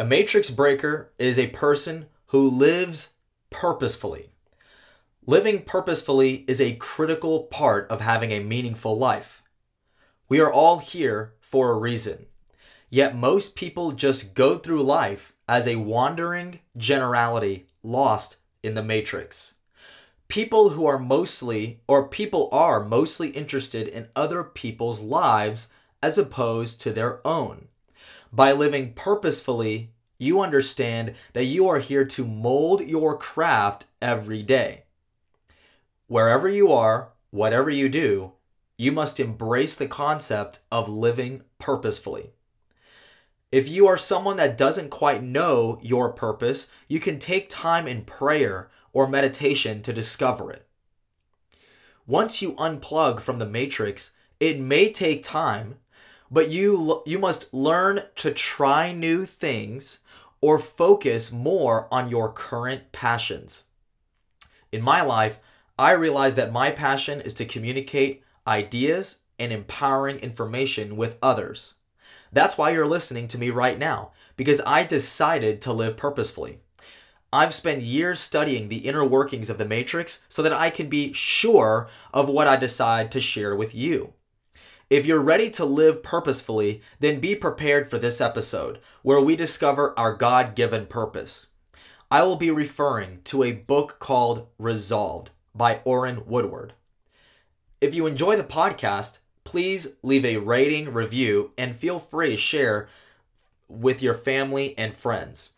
A matrix breaker is a person who lives purposefully. Living purposefully is a critical part of having a meaningful life. We are all here for a reason. Yet most people just go through life as a wandering generality lost in the matrix. People who are mostly, or people are mostly interested in other people's lives as opposed to their own. By living purposefully, you understand that you are here to mold your craft every day. Wherever you are, whatever you do, you must embrace the concept of living purposefully. If you are someone that doesn't quite know your purpose, you can take time in prayer or meditation to discover it. Once you unplug from the matrix, it may take time, but you you must learn to try new things or focus more on your current passions. In my life, I realized that my passion is to communicate ideas and empowering information with others. That's why you're listening to me right now, because I decided to live purposefully. I've spent years studying the inner workings of the Matrix so that I can be sure of what I decide to share with you. If you're ready to live purposefully, then be prepared for this episode where we discover our God given purpose. I will be referring to a book called Resolved by Orrin Woodward. If you enjoy the podcast, please leave a rating, review, and feel free to share with your family and friends.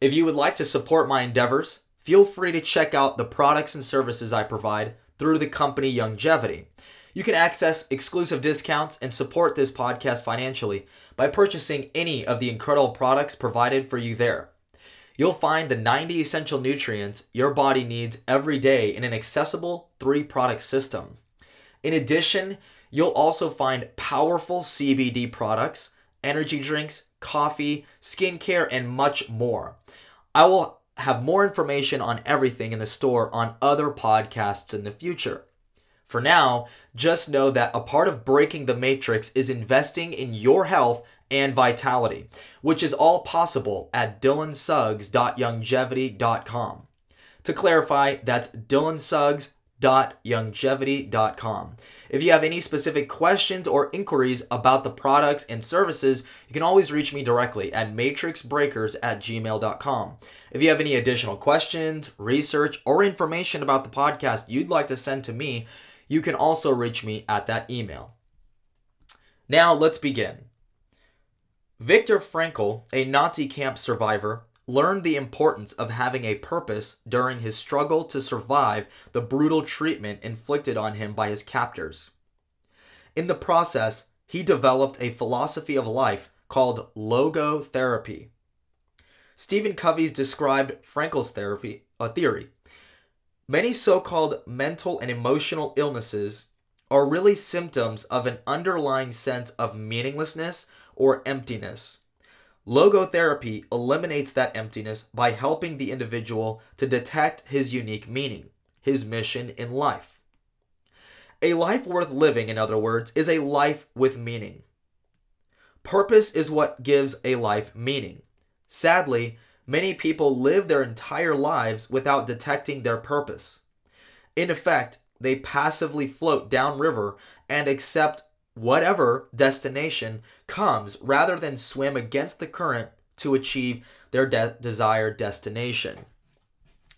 If you would like to support my endeavors, feel free to check out the products and services I provide through the company Youngevity. You can access exclusive discounts and support this podcast financially by purchasing any of the incredible products provided for you there. You'll find the 90 essential nutrients your body needs every day in an accessible three product system. In addition, you'll also find powerful CBD products, energy drinks, coffee, skincare, and much more. I will have more information on everything in the store on other podcasts in the future. For now, just know that a part of breaking the matrix is investing in your health and vitality, which is all possible at dylansuggs.youngevity.com. To clarify, that's dylansuggs.youngevity.com. If you have any specific questions or inquiries about the products and services, you can always reach me directly at matrixbreakers at gmail.com. If you have any additional questions, research, or information about the podcast you'd like to send to me, you can also reach me at that email. Now, let's begin. Viktor Frankl, a Nazi camp survivor, learned the importance of having a purpose during his struggle to survive the brutal treatment inflicted on him by his captors. In the process, he developed a philosophy of life called logotherapy. Stephen Covey's described Frankl's therapy, a theory. Many so called mental and emotional illnesses are really symptoms of an underlying sense of meaninglessness or emptiness. Logotherapy eliminates that emptiness by helping the individual to detect his unique meaning, his mission in life. A life worth living, in other words, is a life with meaning. Purpose is what gives a life meaning. Sadly, many people live their entire lives without detecting their purpose. In effect, they passively float downriver and accept whatever destination comes rather than swim against the current to achieve their de- desired destination.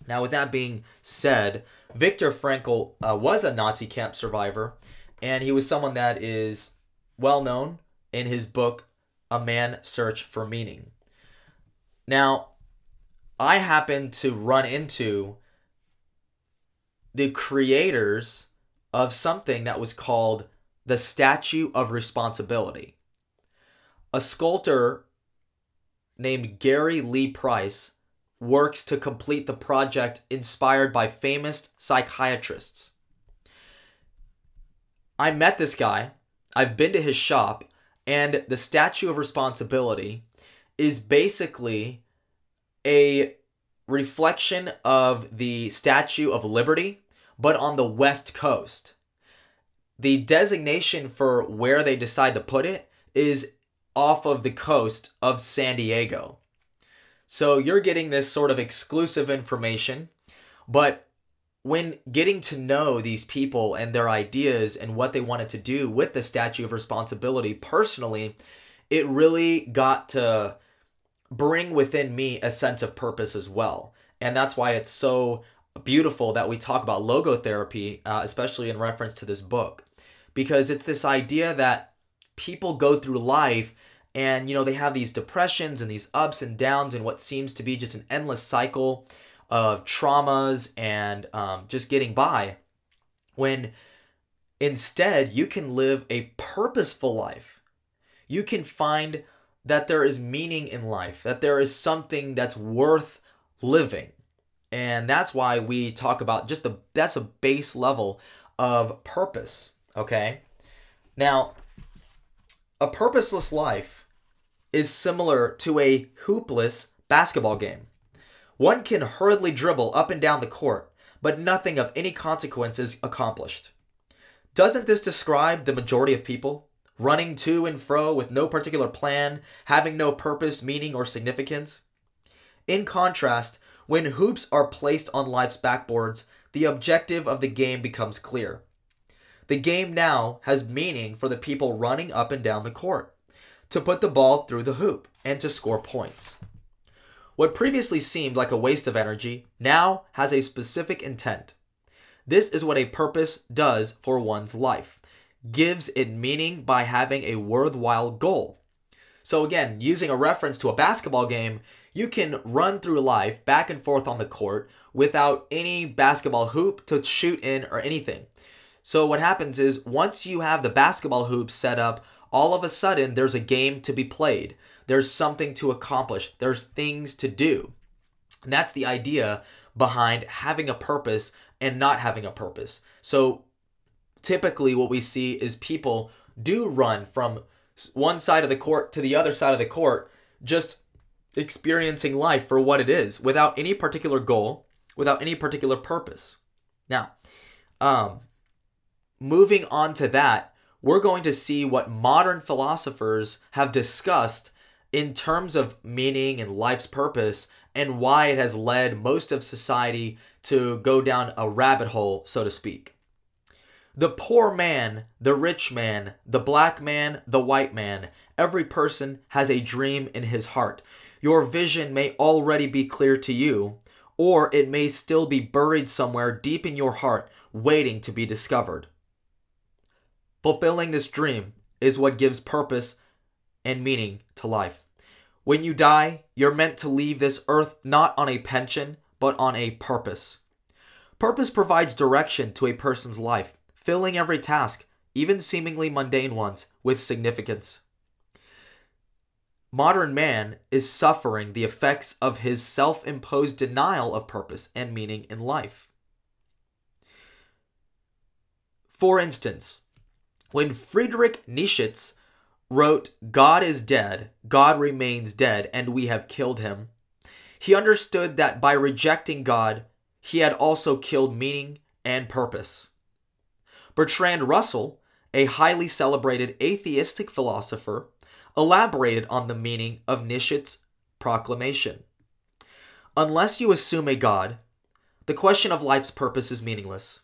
Now, with that being said, Viktor Frankl uh, was a Nazi camp survivor, and he was someone that is well known in his book, A Man Search for Meaning. Now, I happened to run into the creators of something that was called the Statue of Responsibility. A sculptor named Gary Lee Price works to complete the project inspired by famous psychiatrists. I met this guy, I've been to his shop, and the Statue of Responsibility is basically a reflection of the Statue of Liberty, but on the West Coast the designation for where they decide to put it is off of the coast of San Diego. So you're getting this sort of exclusive information, but when getting to know these people and their ideas and what they wanted to do with the statue of responsibility personally, it really got to bring within me a sense of purpose as well. And that's why it's so beautiful that we talk about logotherapy, uh, especially in reference to this book, because it's this idea that people go through life and you know they have these depressions and these ups and downs and what seems to be just an endless cycle of traumas and um, just getting by when instead you can live a purposeful life you can find that there is meaning in life that there is something that's worth living and that's why we talk about just the that's a base level of purpose okay now a purposeless life is similar to a hoopless basketball game. One can hurriedly dribble up and down the court, but nothing of any consequence is accomplished. Doesn't this describe the majority of people? Running to and fro with no particular plan, having no purpose, meaning, or significance? In contrast, when hoops are placed on life's backboards, the objective of the game becomes clear. The game now has meaning for the people running up and down the court, to put the ball through the hoop, and to score points. What previously seemed like a waste of energy now has a specific intent. This is what a purpose does for one's life, gives it meaning by having a worthwhile goal. So, again, using a reference to a basketball game, you can run through life back and forth on the court without any basketball hoop to shoot in or anything. So what happens is once you have the basketball hoop set up, all of a sudden there's a game to be played. There's something to accomplish. There's things to do. And that's the idea behind having a purpose and not having a purpose. So typically what we see is people do run from one side of the court to the other side of the court just experiencing life for what it is without any particular goal, without any particular purpose. Now, um, moving on to that, we're going to see what modern philosophers have discussed in terms of meaning and life's purpose and why it has led most of society to go down a rabbit hole, so to speak. The poor man, the rich man, the black man, the white man, every person has a dream in his heart. Your vision may already be clear to you, or it may still be buried somewhere deep in your heart, waiting to be discovered. Fulfilling this dream is what gives purpose and meaning to life. When you die, you're meant to leave this earth not on a pension, but on a purpose. Purpose provides direction to a person's life, filling every task, even seemingly mundane ones, with significance. Modern man is suffering the effects of his self imposed denial of purpose and meaning in life. For instance, when Friedrich Nietzsche wrote, God is dead, God remains dead, and we have killed him, he understood that by rejecting God, he had also killed meaning and purpose. Bertrand Russell, a highly celebrated atheistic philosopher, elaborated on the meaning of Nietzsche's proclamation. Unless you assume a God, the question of life's purpose is meaningless.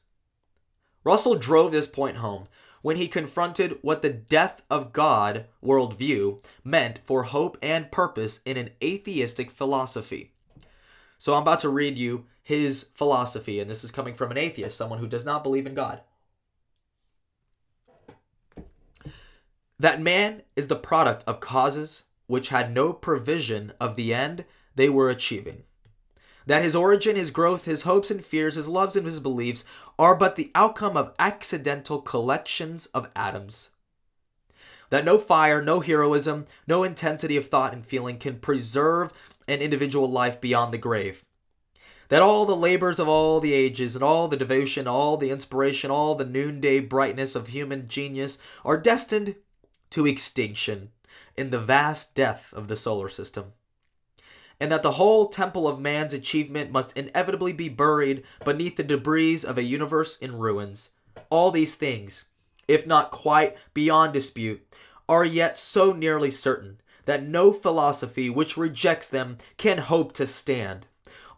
Russell drove this point home when he confronted what the death of God worldview meant for hope and purpose in an atheistic philosophy. So I'm about to read you his philosophy, and this is coming from an atheist, someone who does not believe in God. That man is the product of causes which had no provision of the end they were achieving that his origin, his growth, his hopes and fears, his loves and his beliefs are but the outcome of accidental collections of atoms. That no fire, no heroism, no intensity of thought and feeling can preserve an individual life beyond the grave. That all the labors of all the ages, and all the devotion, all the inspiration, all the noonday brightness of human genius are destined to extinction in the vast death of the solar system and that the whole temple of man's achievement must inevitably be buried beneath the debris of a universe in ruins. All these things, if not quite beyond dispute, are yet so nearly certain that no philosophy which rejects them can hope to stand.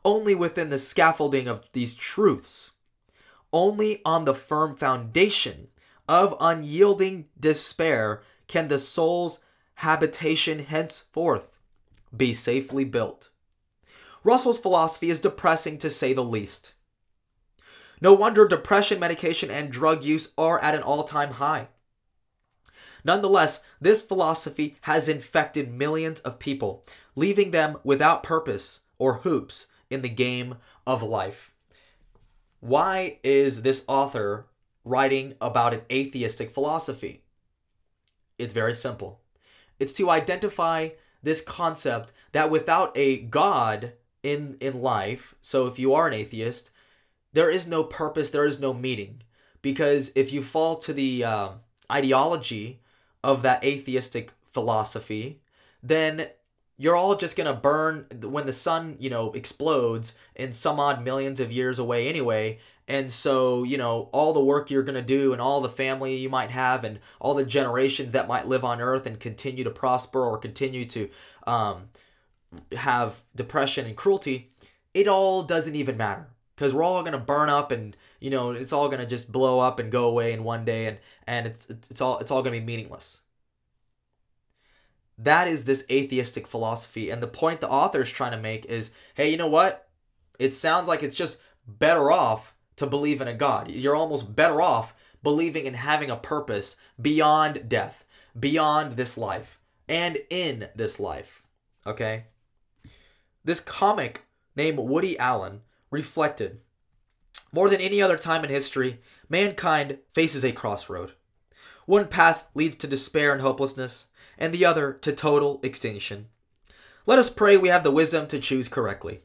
Only within the scaffolding of these truths, only on the firm foundation of unyielding despair can the soul's habitation henceforth be safely built. Russell's philosophy is depressing to say the least. No wonder depression, medication, and drug use are at an all time high. Nonetheless, this philosophy has infected millions of people, leaving them without purpose or hoops in the game of life. Why is this author writing about an atheistic philosophy? It's very simple. It's to identify this concept that without a God in in life, so if you are an atheist, there is no purpose, there is no meaning. Because if you fall to the uh, ideology of that atheistic philosophy, then you're all just gonna burn when the sun, you know, explodes in some odd millions of years away anyway. And so, you know, all the work you're gonna do and all the family you might have and all the generations that might live on Earth and continue to prosper or continue to um, have depression and cruelty, it all doesn't even matter because we're all gonna burn up and you know it's all gonna just blow up and go away in one day and and it's it's all it's all gonna be meaningless. That is this atheistic philosophy, and the point the author is trying to make is, hey, you know what? It sounds like it's just better off to believe in a God. You're almost better off believing in having a purpose beyond death, beyond this life, and in this life. Okay? This comic named Woody Allen reflected more than any other time in history, mankind faces a crossroad. One path leads to despair and hopelessness, and the other to total extinction. Let us pray we have the wisdom to choose correctly.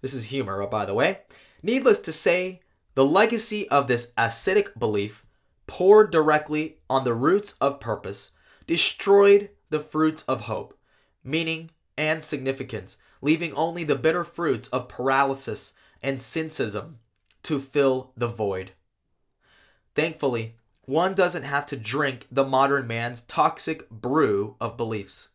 This is humor, by the way. Needless to say, the legacy of this acidic belief poured directly on the roots of purpose, destroyed the fruits of hope, meaning, and significance, leaving only the bitter fruits of paralysis and cynicism to fill the void. Thankfully, one doesn't have to drink the modern man's toxic brew of beliefs.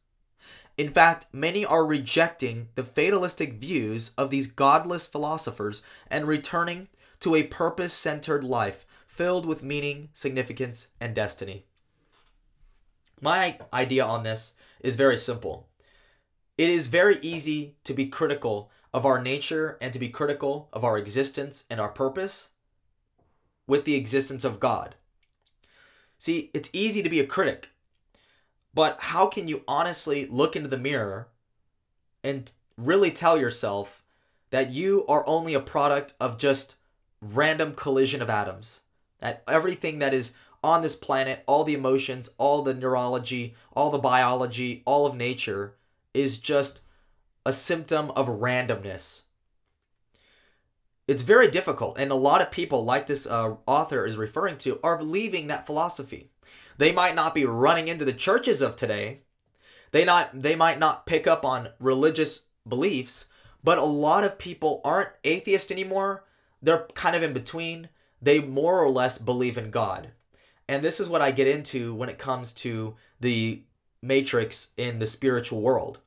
In fact, many are rejecting the fatalistic views of these godless philosophers and returning to a purpose centered life filled with meaning, significance, and destiny. My idea on this is very simple. It is very easy to be critical of our nature and to be critical of our existence and our purpose with the existence of God. See, it's easy to be a critic, but how can you honestly look into the mirror and really tell yourself that you are only a product of just random collision of atoms? That everything that is on this planet, all the emotions, all the neurology, all the biology, all of nature is just a symptom of randomness. It's very difficult, and a lot of people, like this uh, author is referring to, are believing that philosophy. They might not be running into the churches of today. They not they might not pick up on religious beliefs, but a lot of people aren't atheist anymore. They're kind of in between. They more or less believe in God. And this is what I get into when it comes to the matrix in the spiritual world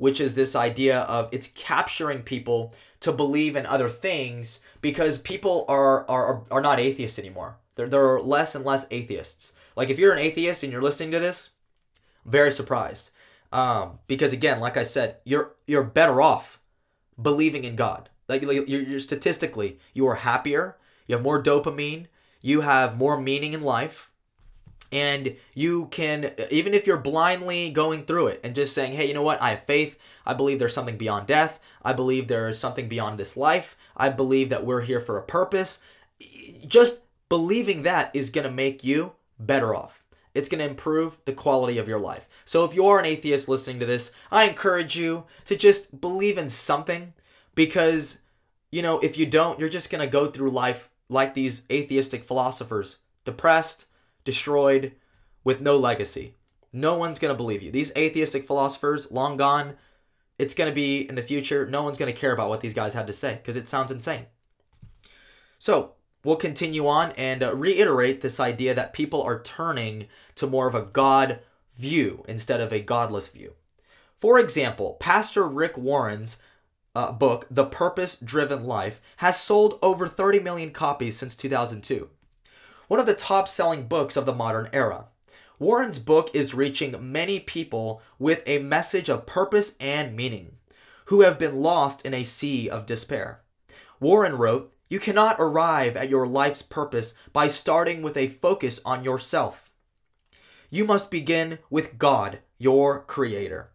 which is this idea of it's capturing people to believe in other things because people are are, are not atheists anymore. There, there are less and less atheists. Like if you're an atheist and you're listening to this, very surprised. Um, because again, like I said, you're you're better off believing in God. Like you're, you're statistically, you are happier. You have more dopamine. You have more meaning in life and you can even if you're blindly going through it and just saying hey you know what i have faith i believe there's something beyond death i believe there is something beyond this life i believe that we're here for a purpose just believing that is going to make you better off it's going to improve the quality of your life so if you're an atheist listening to this i encourage you to just believe in something because you know if you don't you're just going to go through life like these atheistic philosophers depressed destroyed, with no legacy. No one's going to believe you. These atheistic philosophers, long gone, it's going to be in the future. No one's going to care about what these guys had to say because it sounds insane. So, we'll continue on and uh, reiterate this idea that people are turning to more of a God view instead of a godless view. For example, Pastor Rick Warren's uh, book, The Purpose Driven Life, has sold over 30 million copies since 2002. One of the top selling books of the modern era. Warren's book is reaching many people with a message of purpose and meaning who have been lost in a sea of despair. Warren wrote, You cannot arrive at your life's purpose by starting with a focus on yourself. You must begin with God, your Creator.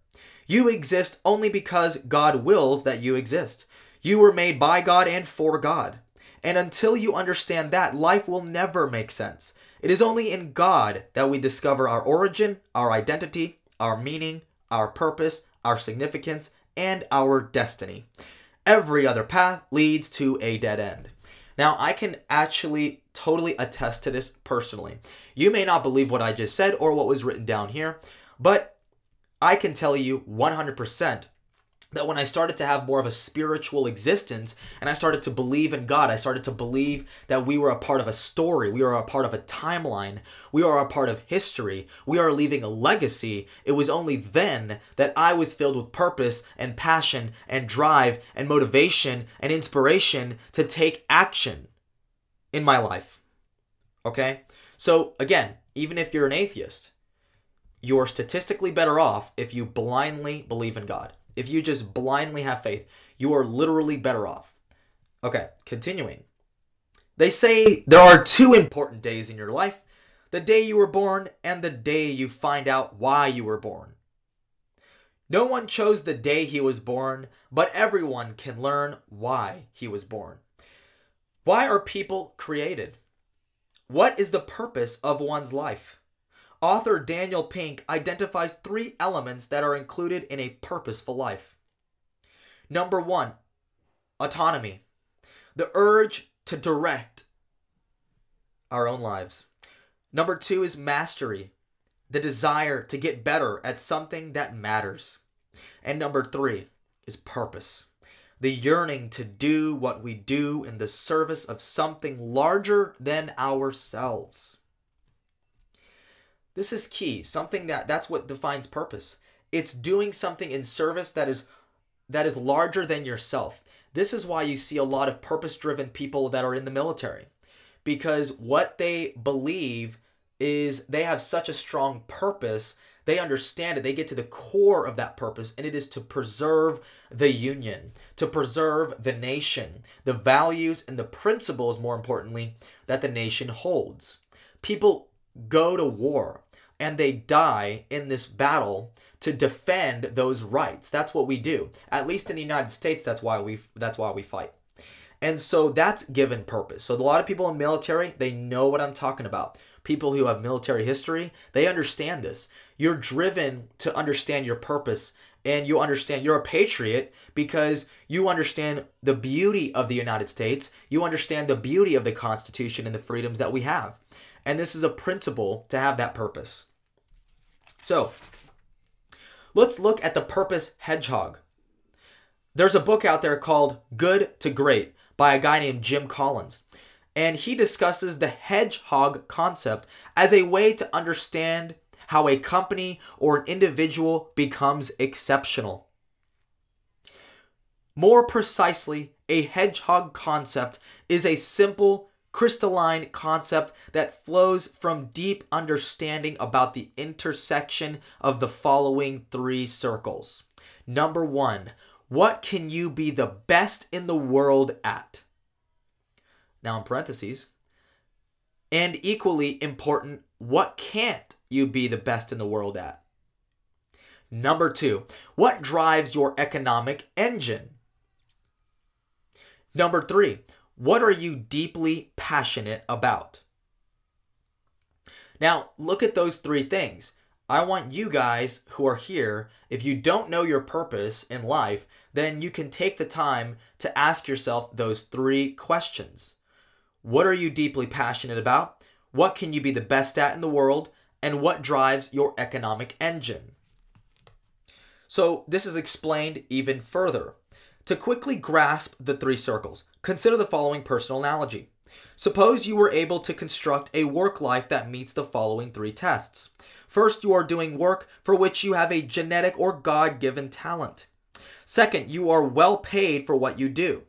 You exist only because God wills that you exist. You were made by God and for God. And until you understand that, life will never make sense. It is only in God that we discover our origin, our identity, our meaning, our purpose, our significance, and our destiny. Every other path leads to a dead end. Now, I can actually totally attest to this personally. You may not believe what I just said or what was written down here, but I can tell you 100% that when I started to have more of a spiritual existence and I started to believe in God, I started to believe that we were a part of a story, we are a part of a timeline, we are a part of history, we are leaving a legacy. It was only then that I was filled with purpose and passion and drive and motivation and inspiration to take action in my life. Okay? So, again, even if you're an atheist, you're statistically better off if you blindly believe in God. If you just blindly have faith, you are literally better off. Okay, continuing. They say there are two important days in your life the day you were born and the day you find out why you were born. No one chose the day he was born, but everyone can learn why he was born. Why are people created? What is the purpose of one's life? Author Daniel Pink identifies three elements that are included in a purposeful life. Number one, autonomy, the urge to direct our own lives. Number two is mastery, the desire to get better at something that matters. And number three is purpose, the yearning to do what we do in the service of something larger than ourselves. This is key. Something that that's what defines purpose. It's doing something in service that is that is larger than yourself. This is why you see a lot of purpose-driven people that are in the military. Because what they believe is they have such a strong purpose, they understand it, they get to the core of that purpose, and it is to preserve the union, to preserve the nation, the values and the principles, more importantly, that the nation holds. People go to war and they die in this battle to defend those rights. That's what we do. At least in the United States, that's why we that's why we fight. And so that's given purpose. So a lot of people in military, they know what I'm talking about. People who have military history, they understand this. You're driven to understand your purpose and you understand you're a patriot because you understand the beauty of the United States. You understand the beauty of the Constitution and the freedoms that we have. And this is a principle to have that purpose. So, let's look at the purpose hedgehog. There's a book out there called Good to Great by a guy named Jim Collins. And he discusses the hedgehog concept as a way to understand how a company or an individual becomes exceptional. More precisely, a hedgehog concept is a simple crystalline concept that flows from deep understanding about the intersection of the following three circles. Number one, what can you be the best in the world at? Now, in parentheses, and equally important, what can't you be the best in the world at? Number two, what drives your economic engine? Number three, what are you deeply passionate about? Now, look at those three things. I want you guys who are here, if you don't know your purpose in life, then you can take the time to ask yourself those three questions. What are you deeply passionate about? What can you be the best at in the world? And what drives your economic engine? So, this is explained even further. To quickly grasp the three circles, consider the following personal analogy. Suppose you were able to construct a work life that meets the following three tests. First, you are doing work for which you have a genetic or God given talent. Second, you are well paid for what you do.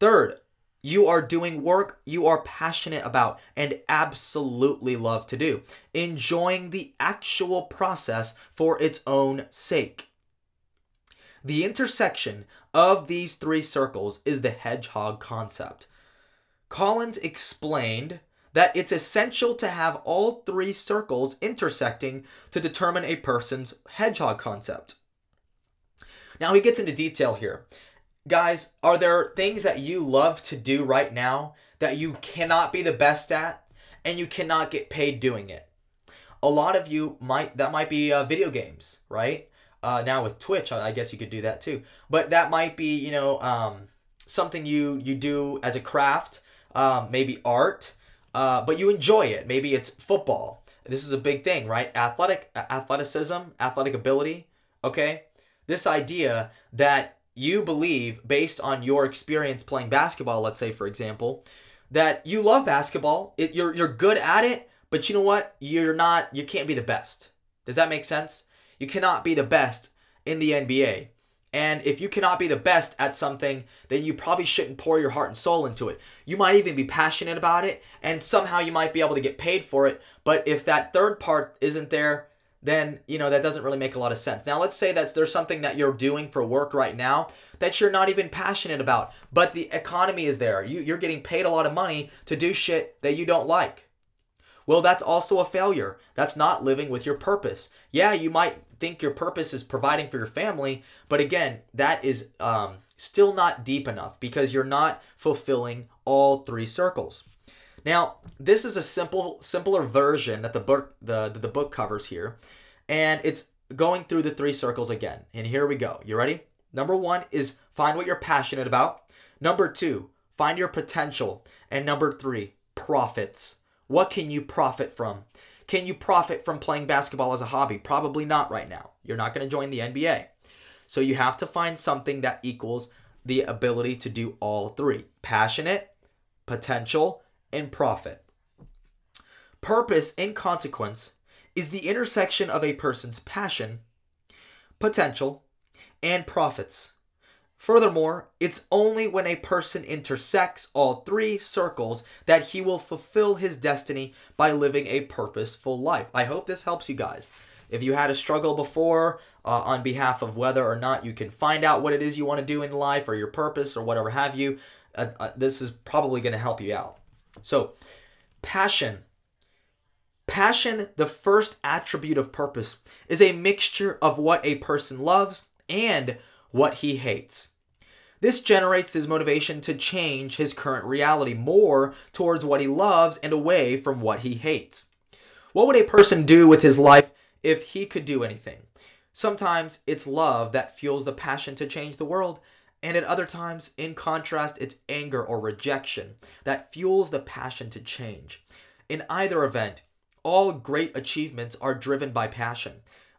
Third, you are doing work you are passionate about and absolutely love to do, enjoying the actual process for its own sake. The intersection of these three circles is the hedgehog concept. Collins explained that it's essential to have all three circles intersecting to determine a person's hedgehog concept. Now he gets into detail here. Guys, are there things that you love to do right now that you cannot be the best at and you cannot get paid doing it? A lot of you might, that might be uh, video games, right? Uh, now with Twitch, I guess you could do that too. But that might be, you know, um, something you you do as a craft, um, maybe art, uh, but you enjoy it. Maybe it's football. This is a big thing, right? Athletic athleticism, athletic ability. Okay, this idea that you believe based on your experience playing basketball, let's say for example, that you love basketball, it, you're you're good at it, but you know what? You're not you can't be the best. Does that make sense? You cannot be the best in the NBA. And if you cannot be the best at something, then you probably shouldn't pour your heart and soul into it. You might even be passionate about it, and somehow you might be able to get paid for it. But if that third part isn't there, then you know that doesn't really make a lot of sense. Now let's say that there's something that you're doing for work right now that you're not even passionate about, but the economy is there. You, you're getting paid a lot of money to do shit that you don't like. Well, that's also a failure. That's not living with your purpose. Yeah, you might think your purpose is providing for your family, but again, that is um, still not deep enough because you're not fulfilling all three circles. Now, this is a simple, simpler version that the book the the book covers here, and it's going through the three circles again. And here we go. You ready? Number one is find what you're passionate about. Number two, find your potential, and number three, profits. What can you profit from? Can you profit from playing basketball as a hobby? Probably not right now. You're not going to join the NBA. So you have to find something that equals the ability to do all three passionate, potential, and profit. Purpose, in consequence, is the intersection of a person's passion, potential, and profits. Furthermore, it's only when a person intersects all three circles that he will fulfill his destiny by living a purposeful life. I hope this helps you guys. If you had a struggle before uh, on behalf of whether or not you can find out what it is you want to do in life or your purpose or whatever have you, uh, uh, this is probably going to help you out. So, passion. Passion, the first attribute of purpose, is a mixture of what a person loves and what he hates. This generates his motivation to change his current reality more towards what he loves and away from what he hates. What would a person do with his life if he could do anything? Sometimes it's love that fuels the passion to change the world, and at other times, in contrast, it's anger or rejection that fuels the passion to change. In either event, all great achievements are driven by passion.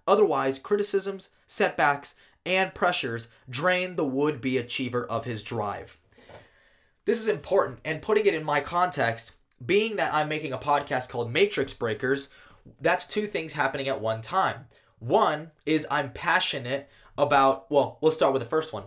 Otherwise, criticisms, setbacks, and pressures drain the would be achiever of his drive. This is important, and putting it in my context, being that I'm making a podcast called Matrix Breakers, that's two things happening at one time. One is I'm passionate about, well, we'll start with the first one.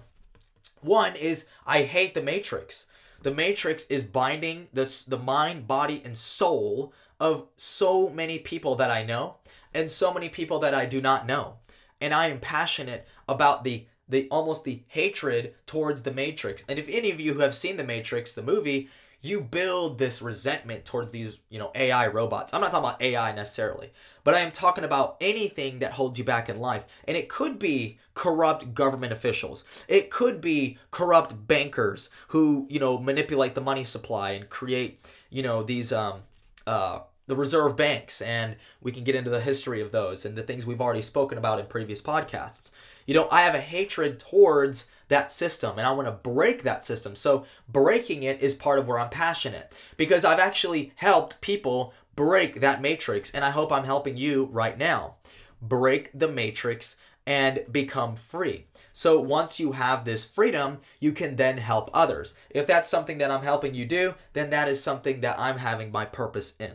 One is I hate the Matrix. The Matrix is binding the, the mind, body, and soul of so many people that I know and so many people that I do not know. And I am passionate about the the almost the hatred towards the Matrix. And if any of you who have seen the Matrix, the movie, you build this resentment towards these, you know, AI robots. I'm not talking about AI necessarily, but I am talking about anything that holds you back in life. And it could be corrupt government officials. It could be corrupt bankers who, you know, manipulate the money supply and create, you know, these um uh the reserve banks and we can get into the history of those and the things we've already spoken about in previous podcasts. You know, I have a hatred towards that system and I want to break that system. So, breaking it is part of where I'm passionate because I've actually helped people break that matrix and I hope I'm helping you right now. Break the matrix and become free. So once you have this freedom, you can then help others. If that's something that I'm helping you do, then that is something that I'm having my purpose in.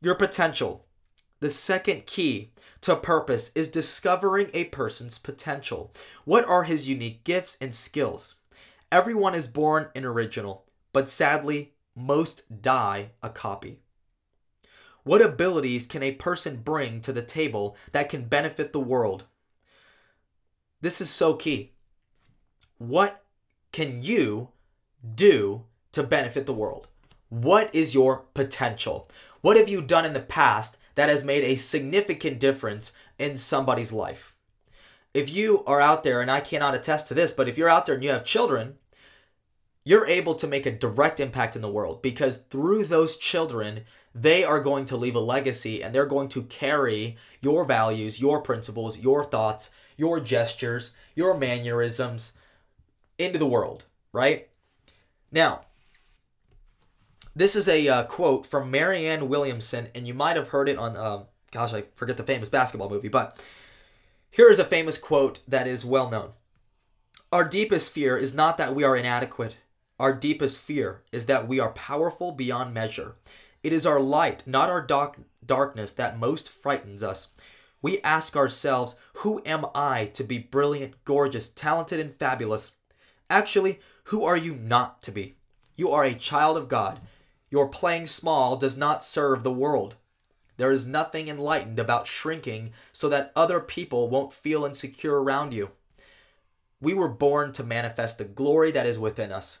Your potential. the second key to purpose is discovering a person's potential. What are his unique gifts and skills? Everyone is born an original, but sadly, most die a copy. What abilities can a person bring to the table that can benefit the world? This is so key. What can you do to benefit the world? What is your potential? What have you done in the past that has made a significant difference in somebody's life? If you are out there, and I cannot attest to this, but if you're out there and you have children, you're able to make a direct impact in the world because through those children, they are going to leave a legacy and they're going to carry your values, your principles, your thoughts, your gestures, your mannerisms into the world, right? Now, this is a uh, quote from Marianne Williamson, and you might have heard it on, um, gosh, I forget the famous basketball movie, but here is a famous quote that is well known. Our deepest fear is not that we are inadequate. Our deepest fear is that we are powerful beyond measure. It is our light, not our dark, darkness, that most frightens us. We ask ourselves, Who am I to be brilliant, gorgeous, talented, and fabulous? Actually, who are you not to be? You are a child of God. Your playing small does not serve the world. There is nothing enlightened about shrinking so that other people won't feel insecure around you. We were born to manifest the glory that is within us.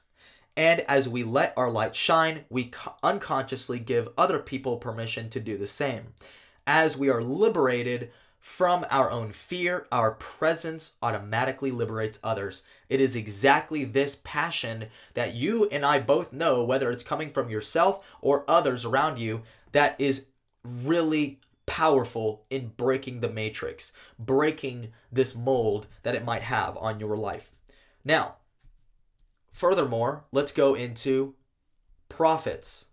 And as we let our light shine, we unconsciously give other people permission to do the same. As we are liberated from our own fear, our presence automatically liberates others. It is exactly this passion that you and I both know, whether it's coming from yourself or others around you, that is really powerful in breaking the matrix, breaking this mold that it might have on your life. Now, Furthermore, let's go into profits.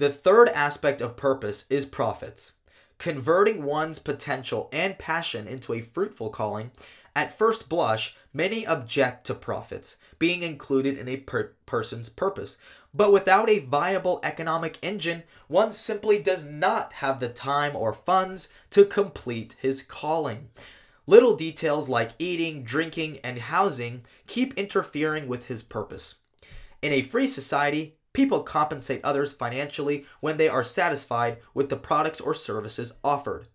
The third aspect of purpose is profits. Converting one's potential and passion into a fruitful calling. At first blush, many object to profits being included in a per- person's purpose. But without a viable economic engine, one simply does not have the time or funds to complete his calling. Little details like eating, drinking, and housing keep interfering with his purpose. In a free society, people compensate others financially when they are satisfied with the products or services offered.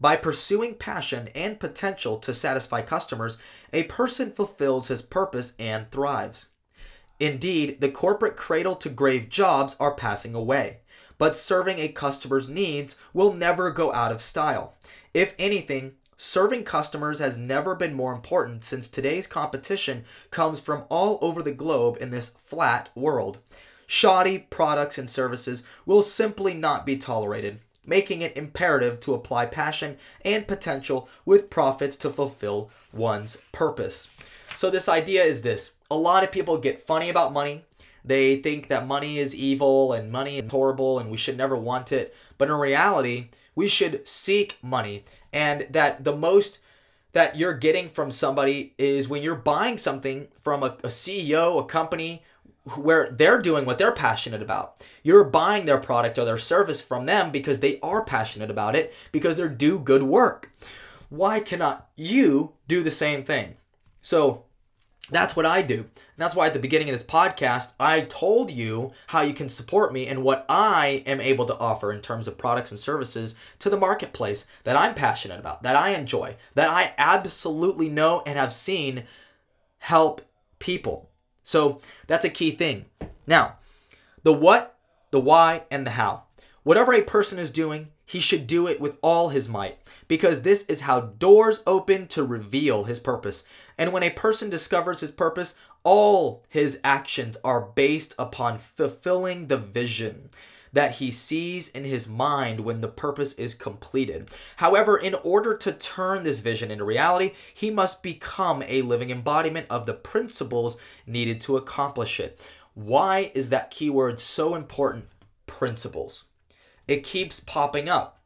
By pursuing passion and potential to satisfy customers, a person fulfills his purpose and thrives. Indeed, the corporate cradle to grave jobs are passing away, but serving a customer's needs will never go out of style. If anything, Serving customers has never been more important since today's competition comes from all over the globe in this flat world. Shoddy products and services will simply not be tolerated, making it imperative to apply passion and potential with profits to fulfill one's purpose. So, this idea is this a lot of people get funny about money. They think that money is evil and money is horrible and we should never want it. But in reality, we should seek money and that the most that you're getting from somebody is when you're buying something from a, a CEO, a company where they're doing what they're passionate about. You're buying their product or their service from them because they are passionate about it because they do good work. Why cannot you do the same thing? So that's what I do. And that's why at the beginning of this podcast, I told you how you can support me and what I am able to offer in terms of products and services to the marketplace that I'm passionate about, that I enjoy, that I absolutely know and have seen help people. So that's a key thing. Now, the what, the why, and the how. Whatever a person is doing, he should do it with all his might, because this is how doors open to reveal his purpose. And when a person discovers his purpose, all his actions are based upon fulfilling the vision that he sees in his mind when the purpose is completed. However, in order to turn this vision into reality, he must become a living embodiment of the principles needed to accomplish it. Why is that keyword so important? Principles. It keeps popping up.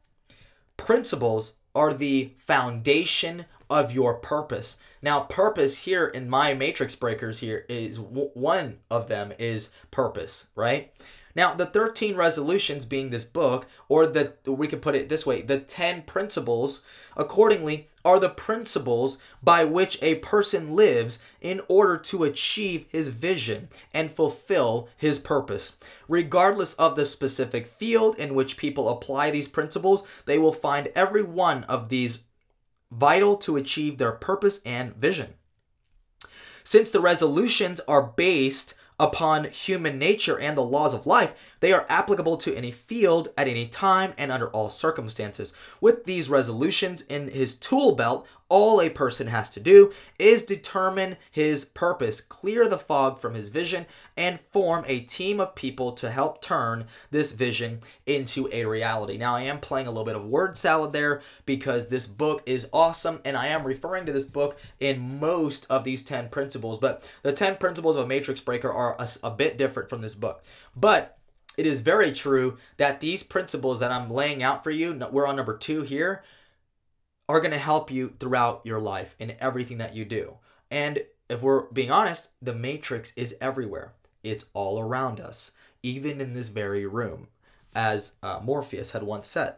Principles are the foundation of your purpose. Now, purpose here in my matrix breakers here is one of them is purpose, right? Now, the 13 resolutions being this book, or the we could put it this way, the 10 principles, accordingly, are the principles by which a person lives in order to achieve his vision and fulfill his purpose. Regardless of the specific field in which people apply these principles, they will find every one of these vital to achieve their purpose and vision. Since the resolutions are based upon human nature and the laws of life, they are applicable to any field at any time and under all circumstances. With these resolutions in his tool belt, all a person has to do is determine his purpose, clear the fog from his vision, and form a team of people to help turn this vision into a reality. Now, I am playing a little bit of word salad there because this book is awesome, and I am referring to this book in most of these 10 principles, but the 10 principles of a matrix breaker are a, a bit different from this book. But it is very true that these principles that I'm laying out for you, we're on number two here, are going to help you throughout your life in everything that you do. And if we're being honest, the matrix is everywhere. It's all around us, even in this very room, as uh, Morpheus had once said.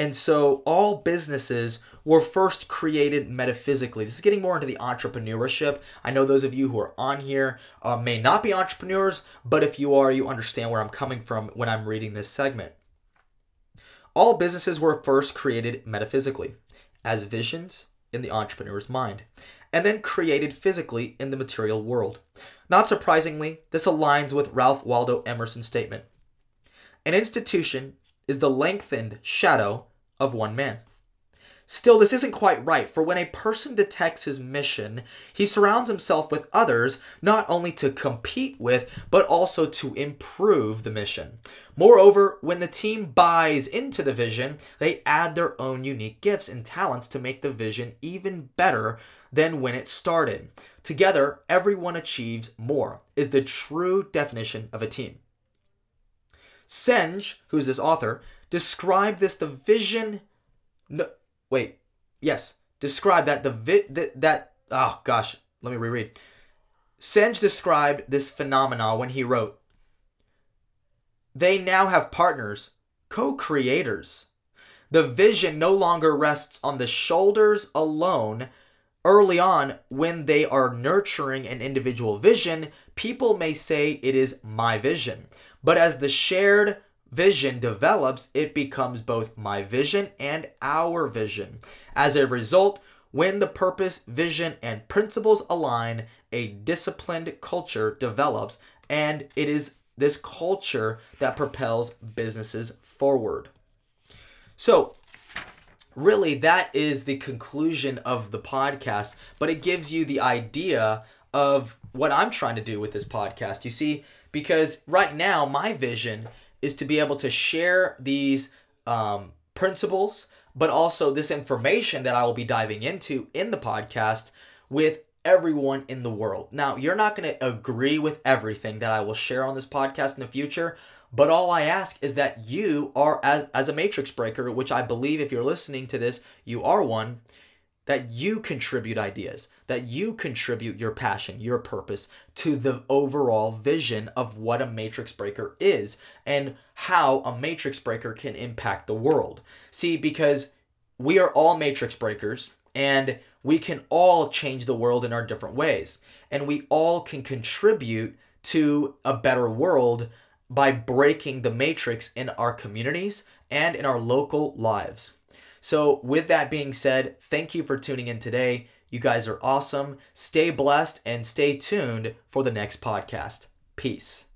And so all businesses were first created metaphysically. This is getting more into the entrepreneurship. I know those of you who are on here uh, may not be entrepreneurs, but if you are, you understand where I'm coming from when I'm reading this segment. All businesses were first created metaphysically as visions in the entrepreneur's mind, and then created physically in the material world. Not surprisingly, this aligns with Ralph Waldo Emerson's statement An institution is the lengthened shadow of one man. Still, this isn't quite right, for when a person detects his mission, he surrounds himself with others not only to compete with, but also to improve the mission. Moreover, when the team buys into the vision, they add their own unique gifts and talents to make the vision even better than when it started. Together, everyone achieves more, is the true definition of a team. Senge, who's this author, described this the vision. No, wait, yes, describe that the vi- that, that oh gosh, let me reread. Senge described this phenomena when he wrote, They now have partners, co creators. The vision no longer rests on the shoulders alone. Early on, when they are nurturing an individual vision, people may say it is my vision. But as the shared vision develops, it becomes both my vision and our vision. As a result, when the purpose, vision, and principles align, a disciplined culture develops, and it is this culture that propels businesses forward. So, really, that is the conclusion of the podcast, but it gives you the idea of what I'm trying to do with this podcast. You see, because right now, my vision is to be able to share these um, principles, but also this information that I will be diving into in the podcast with everyone in the world. Now, you're not going to agree with everything that I will share on this podcast in the future, but all I ask is that you are, as, as a matrix breaker, which I believe if you're listening to this, you are one, that you contribute ideas, that you contribute your passion, your purpose to the overall vision of what a matrix breaker is and how a matrix breaker can impact the world. See, because we are all matrix breakers and we can all change the world in our different ways. And we all can contribute to a better world by breaking the matrix in our communities and in our local lives. So, with that being said, thank you for tuning in today. You guys are awesome. Stay blessed and stay tuned for the next podcast. Peace.